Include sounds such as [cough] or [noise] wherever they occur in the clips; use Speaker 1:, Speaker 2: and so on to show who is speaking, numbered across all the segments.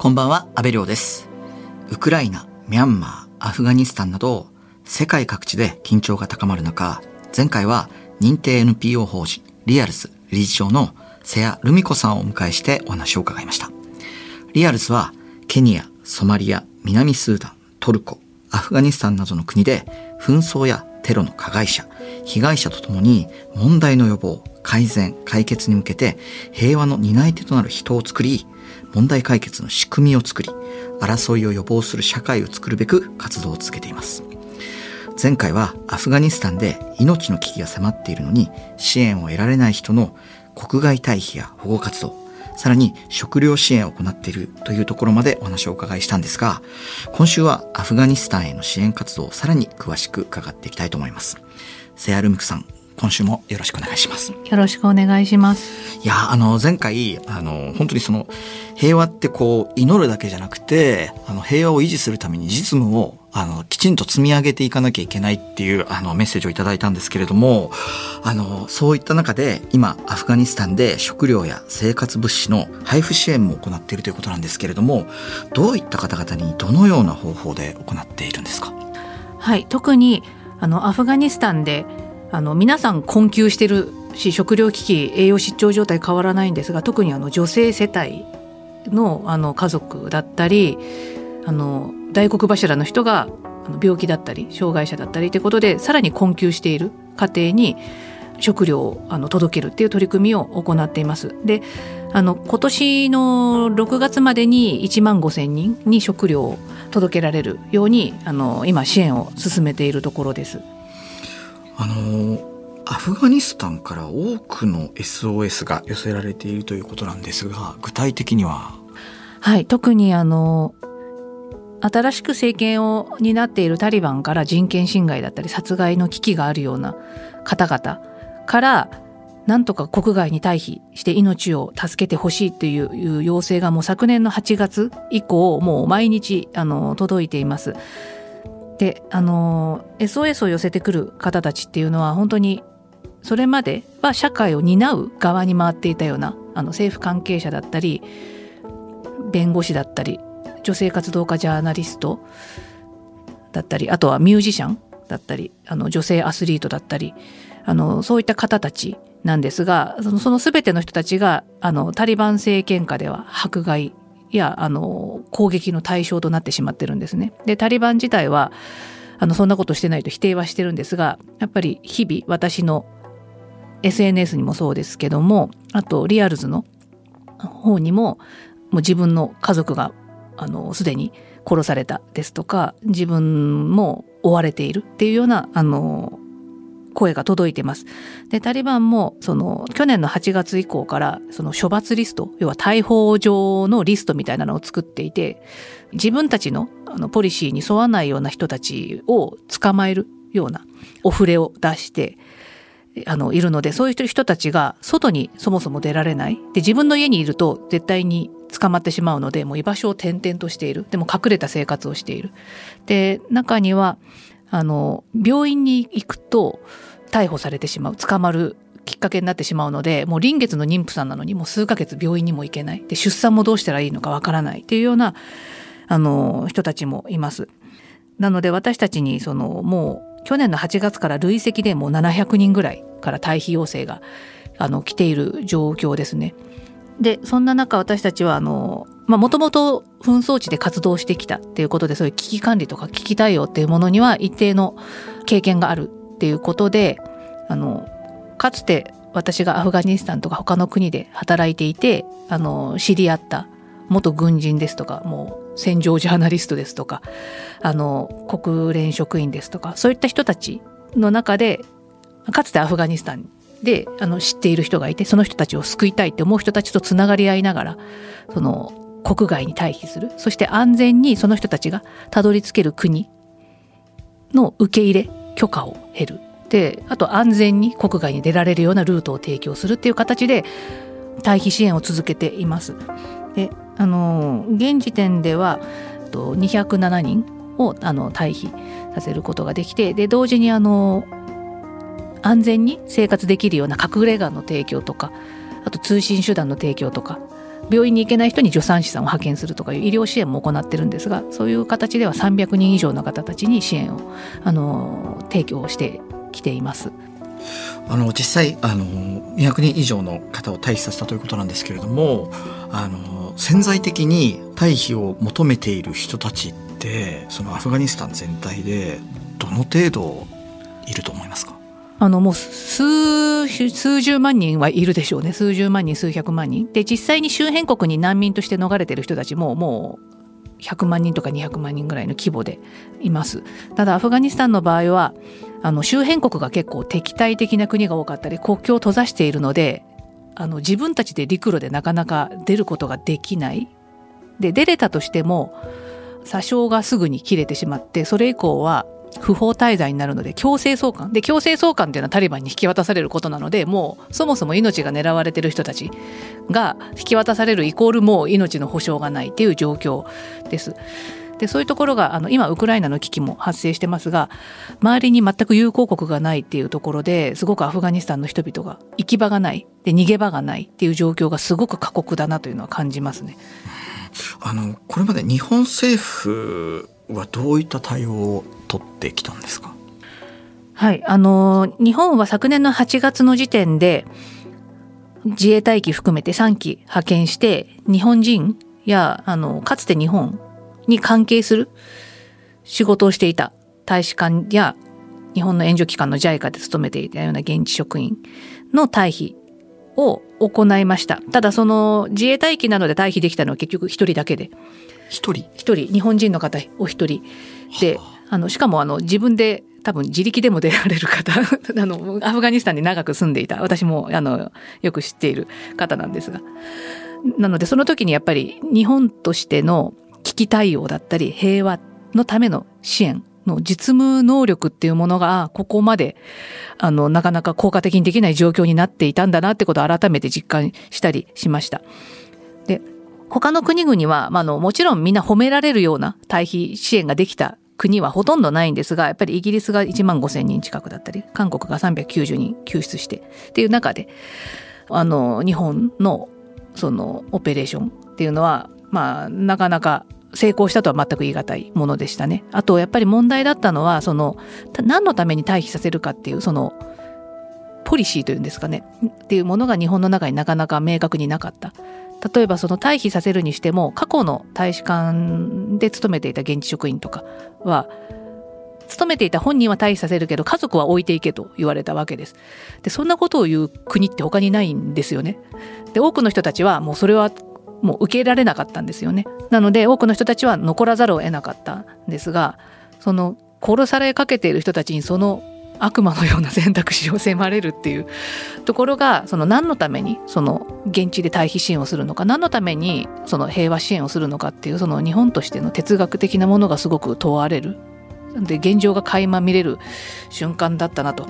Speaker 1: こんばんは、阿部亮です。ウクライナ、ミャンマー、アフガニスタンなど、世界各地で緊張が高まる中、前回は認定 NPO 法人リアルズ理事長の瀬谷ルミ子さんをお迎えしてお話を伺いました。リアルズはケニア、ソマリア、南スーダン、トルコ、アフガニスタンなどの国で紛争やテロの加害者、被害者とともに問題の予防、改善、解決に向けて平和の担い手となる人を作り、問題解決の仕組みを作り、争いを予防する社会を作るべく活動を続けています。前回はアフガニスタンで命の危機が迫っているのに支援を得られない人の国外退避や保護活動、さらに食料支援を行っているというところまでお話をお伺いしたんですが、今週はアフガニスタンへの支援活動をさらに詳しく伺っていきたいと思います。セアルミクさん、今週もよろしくお願いします。
Speaker 2: よろしくお願いします。
Speaker 1: いや、あの、前回、あの、本当にその、平和ってこう、祈るだけじゃなくて、あの、平和を維持するために実務を、あの、きちんと積み上げていかなきゃいけないっていう、あの、メッセージをいただいたんですけれども、あの、そういった中で、今、アフガニスタンで食料や生活物資の配布支援も行っているということなんですけれども、どういった方々にどのような方法で行っているんですか？
Speaker 2: はい、特にあのアフガニスタンであの皆さん困窮してるし食料危機栄養失調状態変わらないんですが特にあの女性世帯のあの家族だったりあの大黒柱の人が病気だったり障害者だったりということでさらに困窮している家庭に食料をあの届けるっていう取り組みを行っています。であの今年の6月までに1万5千人に食料を届けられるようにあの今支援を進めているところです。
Speaker 1: あの、アフガニスタンから多くの SOS が寄せられているということなんですが、具体的には？
Speaker 2: はい、特にあの新しく政権を担っているタリバンから人権侵害だったり殺害の危機があるような方々からなんとか国外に退避して命を助けてほしいという要請がもう昨年の8月以降もう毎日あの届いています。であの SOS を寄せてくる方たちっていうのは本当にそれまでは社会を担う側に回っていたようなあの政府関係者だったり弁護士だったり女性活動家ジャーナリストだったりあとはミュージシャンだったりあの女性アスリートだったりあのそういった方たちなんですがそのその全ての人たちがあのタリバン政権下では迫害やあの攻撃の対象となってしまってるんですね。でタリバン自体はあのそんなことしてないと否定はしてるんですがやっぱり日々私の SNS にもそうですけどもあとリアルズの方にももう自分の家族があのすでに殺されたですとか自分も追われているっていうようなあの声が届いてます。でタリバンもその去年の8月以降からその処罰リスト要は逮捕状のリストみたいなのを作っていて自分たちのあのポリシーに沿わないような人たちを捕まえるようなお触れを出してあのいるのでそういう人たちが外にそもそも出られない。で自分の家にいると絶対に捕まってしまうのでもう居場所を転々としている。でも隠れた生活をしている。で中にはあの病院に行くと逮捕されてしまう捕まるきっかけになってしまうのでもう臨月の妊婦さんなのにもう数ヶ月病院にも行けないで出産もどうしたらいいのかわからないっていうようなあの人たちもいます。なので私たちにそのもう去年の8月から累積でもう700人ぐらいから退避要請があの来ている状況ですね。でそんな中私たちはあのもともと紛争地で活動してきたっていうことでそういう危機管理とか危機対応っていうものには一定の経験があるっていうことであのかつて私がアフガニスタンとか他の国で働いていてあの知り合った元軍人ですとかもう戦場ジャーナリストですとかあの国連職員ですとかそういった人たちの中でかつてアフガニスタンであの知っている人がいてその人たちを救いたいって思う人たちとつながり合いながらその国外に退避する。そして安全にその人たちがたどり着ける国の受け入れ許可を得るであと安全に国外に出られるようなルートを提供するっていう形で退避支援を続けています。であの現時点では207人をあの退避させることができてで同時にあの安全に生活できるような隠れ家の提供とかあと通信手段の提供とか病院に行けない人に助産師さんを派遣するとかいう医療支援も行ってるんですがそういう形では300人以上の方たちに支援をあの提供してきています。
Speaker 1: あの実際あの200人以上の方を退避させたということなんですけれどもあの潜在的に退避を求めている人たちってそのアフガニスタン全体でどの程度いると思いますか？
Speaker 2: あのもう数数十万人はいるでしょうね。数十万人数百万人。で実際に周辺国に難民として逃れてる人たちももう100万人とか200万人ぐらいの規模でいます。ただアフガニスタンの場合はあの周辺国が結構敵対的な国が多かったり国境を閉ざしているのであの自分たちで陸路でなかなか出ることができない。で出れたとしても詐称がすぐに切れてしまってそれ以降は不法滞在になるので強制送還で強制送還っていうのはタリバンに引き渡されることなのでもうそもそも命が狙われてる人たちが引き渡されるイコールもう命の保証がないっていう状況です。でそういうところがあの今ウクライナの危機も発生してますが周りに全く友好国がないっていうところですごくアフガニスタンの人々が行き場がないで逃げ場がないっていう状況がすごく過酷だなというのは感じますね。
Speaker 1: あのこれまで日本政府はどういった対応を取ってきたんですか？
Speaker 2: はい、あの日本は昨年の8月の時点で自衛隊機含めて3機派遣して日本人やあのかつて日本に関係する仕事をしていた大使館や日本の援助機関の JICA で勤めていたような現地職員の退避を行いました。ただその自衛隊機などで退避できたのは結局一人だけで。
Speaker 1: 一人？
Speaker 2: 一人、日本人の方お一人。で、あの、しかもあの、自分で多分自力でも出られる方、[laughs] あの、アフガニスタンに長く住んでいた、私も、あの、よく知っている方なんですが。なので、その時にやっぱり日本としての危機対応だったり、平和のための支援の実務能力っていうものが、ここまで、あの、なかなか効果的にできない状況になっていたんだなってことを改めて実感したりしました。で、他の国々は、まあ、の、もちろんみんな褒められるような退避支援ができた国はほとんどないんですが、やっぱりイギリスが1万5千人近くだったり、韓国が390人救出してっていう中で、あの、日本のそのオペレーションっていうのは、まあ、なかなか成功したとは全く言い難いものでしたね。あと、やっぱり問題だったのは、その、何のために退避させるかっていう、その、ポリシーというんですかね、っていうものが日本の中になかなか明確になかった。例えばその退避させるにしても過去の大使館で勤めていた現地職員とかは勤めていた本人は退避させるけど家族は置いていけと言われたわけです。でそんなことを言う国って他にないんですよね。で多くの人たちはもうそれはもう受け入れられなかったんですよね。なので多くの人たちは残らざるを得なかったんですがその殺されかけている人たちにその悪魔のような選択肢を迫れるっていうところがその何のためにその現地で退避支援をするのか何のためにその平和支援をするのかっていうその日本としての哲学的なものがすごく問われるで現状が垣間見れる瞬間だったなと。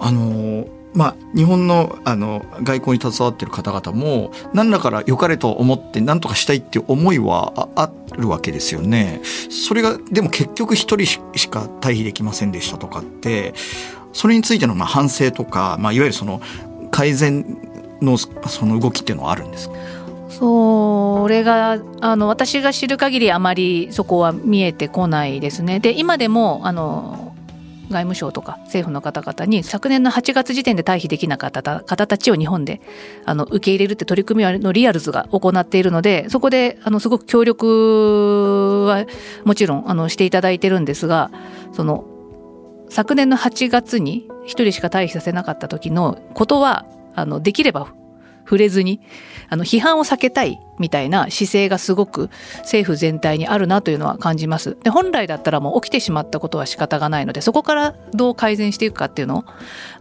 Speaker 1: あのまあ、日本のあの外交に携わっている方々も何らから良かれと思って何とかしたいっていう思いはあるわけですよね。それがでも結局一人しか退避できませんでしたとかってそれについてのまあ反省とか、まあ、いわゆるその改善のその動きっていうのはあるんですか？
Speaker 2: それがあの私が知る限りあまりそこは見えてこないですね。で今でもあの外務省とか政府の方々に昨年の8月時点で退避できなかった方たちを日本であの受け入れるって取り組みのリアルズが行っているのでそこであのすごく協力はもちろんあのしていただいてるんですがその昨年の8月に1人しか退避させなかった時のことはあのできれば触れずに、あの、批判を避けたいみたいな姿勢がすごく政府全体にあるなというのは感じます。で、本来だったらもう起きてしまったことは仕方がないので、そこからどう改善していくかっていうのを、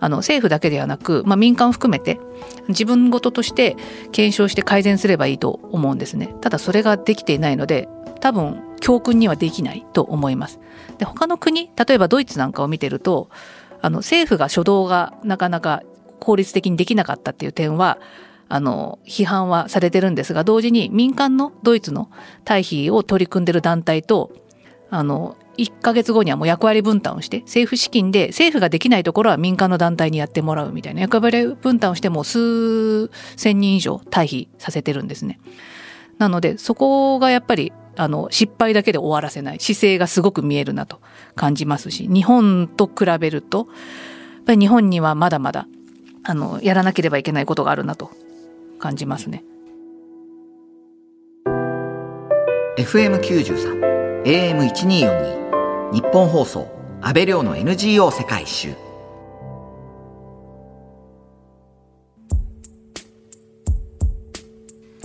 Speaker 2: あの、政府だけではなく、まあ民間を含めて、自分事として検証して改善すればいいと思うんですね。ただそれができていないので、多分教訓にはできないと思います。で、他の国、例えばドイツなんかを見てると、あの、政府が初動がなかなか効率的にできなかったっていう点は、あの、批判はされてるんですが、同時に民間のドイツの退避を取り組んでる団体と、あの、1ヶ月後にはもう役割分担をして政府資金で政府ができないところは民間の団体にやってもらうみたいな役割分担をしてもう数千人以上退避させてるんですね。なのでそこがやっぱりあの失敗だけで終わらせない姿勢がすごく見えるなと感じますし日本と比べるとやっぱり日本にはまだまだあのやらなければいけないことがあるなと感じますね。
Speaker 1: FM93 AM1242 日本放送安倍亮の NGO 世界一周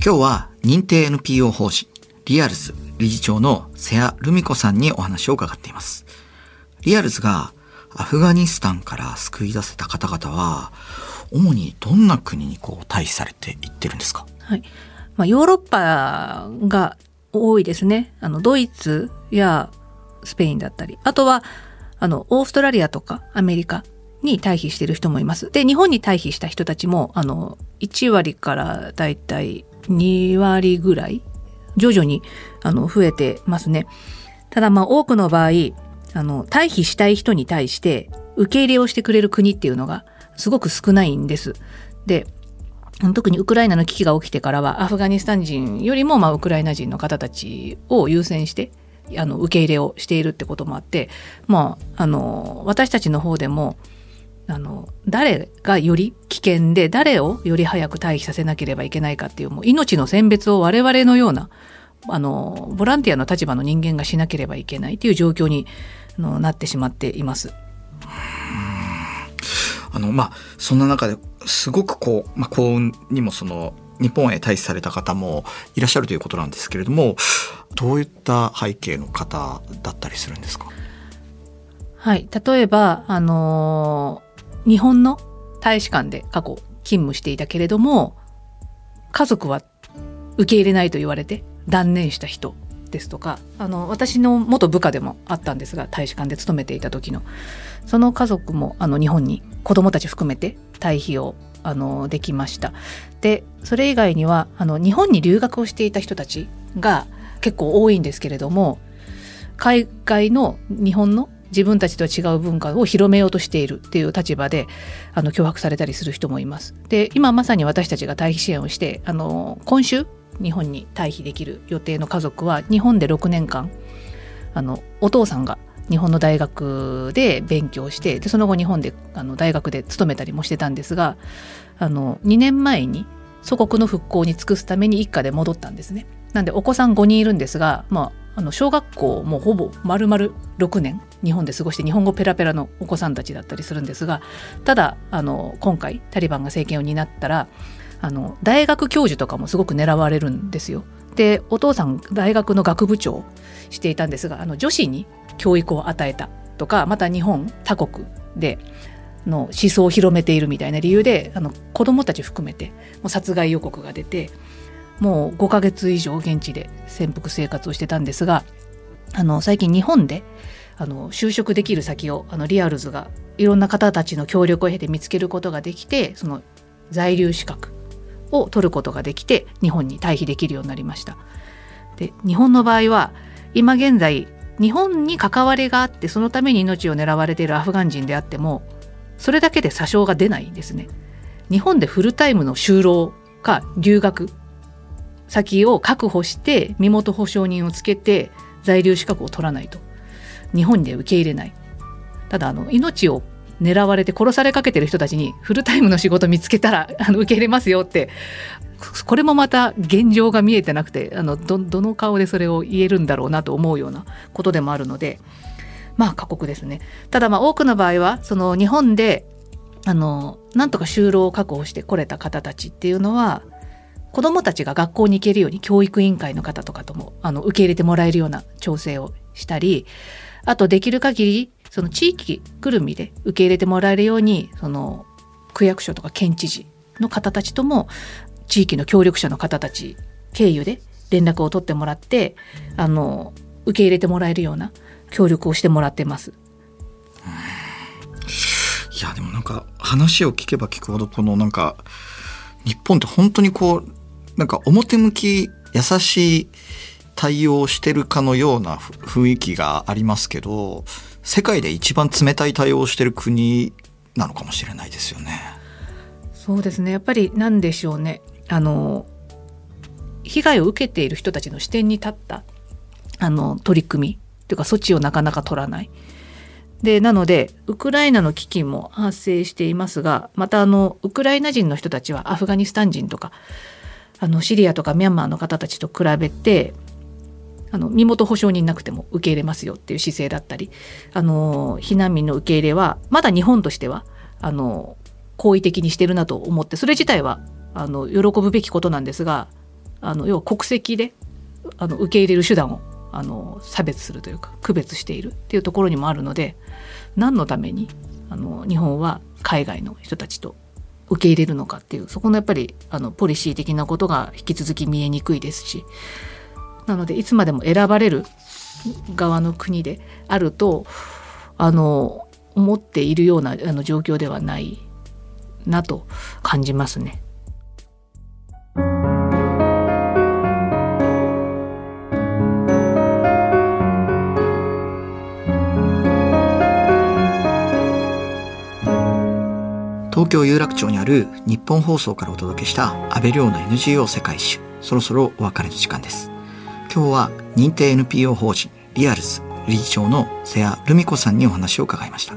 Speaker 1: 今日は認定 NPO 法人リアルズ理事長の瀬谷ルミ子さんにお話を伺っていますリアルズがアフガニスタンから救い出せた方々は主にどんな国にこう退避されていってるんですか？
Speaker 2: はいまあ、ヨーロッパが多いですね。あの、ドイツやスペインだったり、あとは、あの、オーストラリアとかアメリカに退避している人もいます。で、日本に退避した人たちも、あの、1割からだいたい2割ぐらい、徐々に、あの、増えてますね。ただ、まあ、多くの場合、あの、退避したい人に対して、受け入れをしてくれる国っていうのが、すごく少ないんです。で、特にウクライナの危機が起きてからはアフガニスタン人よりもまあウクライナ人の方たちを優先してあの受け入れをしているってこともあって、まあ、あの私たちの方でもあの誰がより危険で誰をより早く退避させなければいけないかっていうもう命の選別を我々のようなあのボランティアの立場の人間がしなければいけないという状況にのなってしまっています。
Speaker 1: あのまあそんな中ですごくこう、まあ、幸運にもその日本へ退避された方もいらっしゃるということなんですけれどもどういった背景の方だったりするんですか？
Speaker 2: はい。例えばあのー、日本の大使館で過去勤務していたけれども家族は受け入れないと言われて断念した人。ですとかあの私の元部下でもあったんですが大使館で勤めていた時のその家族もあの日本に子供たち含めて退避をあのできましたでそれ以外にはあの日本に留学をしていた人たちが結構多いんですけれども海外の日本の自分たちとは違う文化を広めようとしているっていう立場であの脅迫されたりする人もいます。で今まさに私たちが退避支援をしてあの今週日本に退避できる予定の家族は日本で6年間あのお父さんが日本の大学で勉強してでその後日本であの大学で勤めたりもしてたんですがあの2年前に祖国の復興に尽くすために一家で戻ったんですね。なんでお子さん5人いるんですが、まあ、あの小学校もほぼ丸々6年日本で過ごして日本語ペラペラのお子さんたちだったりするんですがただあの今回タリバンが政権を担ったらあの大学教授とかもすごく狙われるんですよ。でお父さん大学の学部長していたんですがあの女子に教育を与えたとかまた日本他国での思想を広めているみたいな理由であの子どもたち含めてもう殺害予告が出てもう5ヶ月以上現地で潜伏生活をしてたんですがあの最近日本であの就職できる先をあのリアルズがいろんな方たちの協力を経て見つけることができてその在留資格を取ることができて日本に退避できるようになりました。で日本の場合は今現在日本に関わりがあってそのために命を狙われているアフガン人であってもそれだけで詐称が出ないんですね。日本でフルタイムの就労か留学先を確保して身元保証人をつけて在留資格を取らないと日本で受け入れないただあの命を狙われて殺されかけてる人たちにフルタイムの仕事見つけたら [laughs] あの受け入れますよってこれもまた現状が見えてなくてあのどの顔でそれを言えるんだろうなと思うようなことでもあるのでまあ過酷ですね。ただまあ多くの場合はその日本であのなんとか就労を確保してこれた方たちっていうのは子どもたちが学校に行けるように教育委員会の方とかともあの受け入れてもらえるような調整をしたりあとできる限りその地域ぐるみで受け入れてもらえるようにその区役所とか県知事の方たちとも地域の協力者の方たち経由で連絡を取ってもらってあの受け入れてもらえるような協力をしてもらってます。
Speaker 1: いやでもなんか話を聞けば聞くほどこのなんか日本って本当にこうなんか表向き優しい対応してるかのような雰囲気がありますけど世界で一番冷たい対応をしてる国なのかもしれないですよね。
Speaker 2: そうですねやっぱり何でしょうねあの被害を受けている人たちの視点に立ったあの取り組みというか措置をなかなか取らない。でなのでウクライナの危機も発生していますがまたあのウクライナ人の人たちはアフガニスタン人とかあのシリアとかミャンマーの方たちと比べてあの身元保証人なくても受け入れますよっていう姿勢だったりあの避難民の受け入れはまだ日本としてはあの好意的にしてるなと思ってそれ自体はあの喜ぶべきことなんですがあの要は国籍であの受け入れる手段をあの差別するというか区別しているっていうところにもあるので何のためにあの日本は海外の人たちと受け入れるのかっていうそこのやっぱりあのポリシー的なことが引き続き見えにくいですしなのでいつまでも選ばれる側の国であるとあの思っているようなあの状況ではないなと感じますね。
Speaker 1: 東京有楽町にある日本放送からお届けした安倍亮の NGO 世界一周そろそろお別れの時間です今日は認定 NPO 法人リアルズ理事長の瀬谷ルミ子さんにお話を伺いました。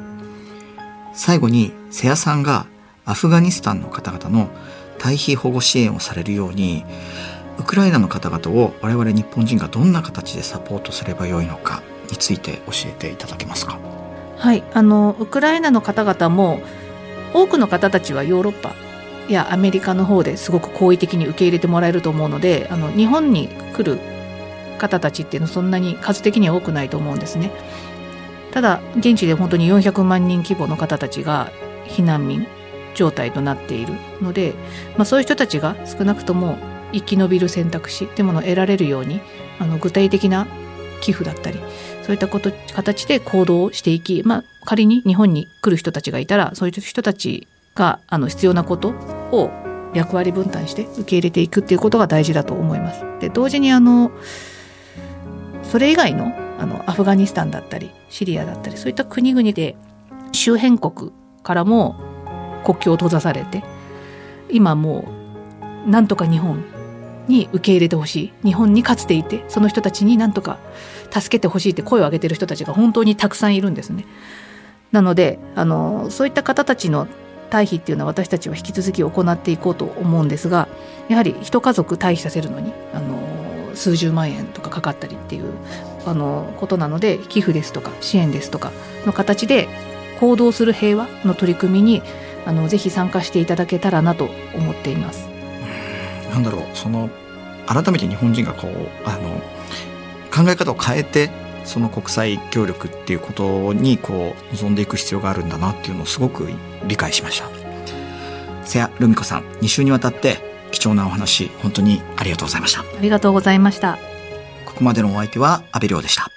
Speaker 1: 最後に瀬谷さんがアフガニスタンの方々の退避保護支援をされるようにウクライナの方々を我々日本人がどんな形でサポートすればよいのかについて教えていただけますか？
Speaker 2: はいあのウクライナの方々も多くの方たちはヨーロッパやアメリカの方ですごく好意的に受け入れてもらえると思うのであの日本に来る方たちっていうのはそんなに数的には多くないと思うんですね。ただ現地で本当に400万人規模の方たちが避難民状態となっているので、まあ、そういう人たちが少なくとも生き延びる選択肢っていうものを得られるようにあの具体的な寄付だったりそういったこと形で行動をしていき、まあ、仮に日本に来る人たちがいたらそういう人たちがあの必要なことを役割分担して受け入れていくっていうことが大事だと思います。で同時にあのそれ以外のあのアフガニスタンだったりシリアだったりそういった国々で周辺国からも国境を閉ざされて今もうなんとか日本に受け入れてほしい日本にかつていてその人たちになんとか助けてほしいって声を上げてる人たちが本当にたくさんいるんですね。なのであのそういった方たちの退避っていうのは私たちは引き続き行っていこうと思うんですがやはり一家族退避させるのにあの数十万円とかかかったりっていうあのことなので寄付ですとか支援ですとかの形で行動する平和の取り組みにあのぜひ参加していただけたらなと思っています。
Speaker 1: なんだろうその改めて日本人がこうあの考え方を変えてその国際協力っていうことにこう望んでいく必要があるんだなっていうのをすごく理解しました瀬谷ルミ子さん2週にわたって貴重なお話本当にありがとうございました。あ
Speaker 2: りがとうございました。
Speaker 1: ここまでのお相手は阿部亮でした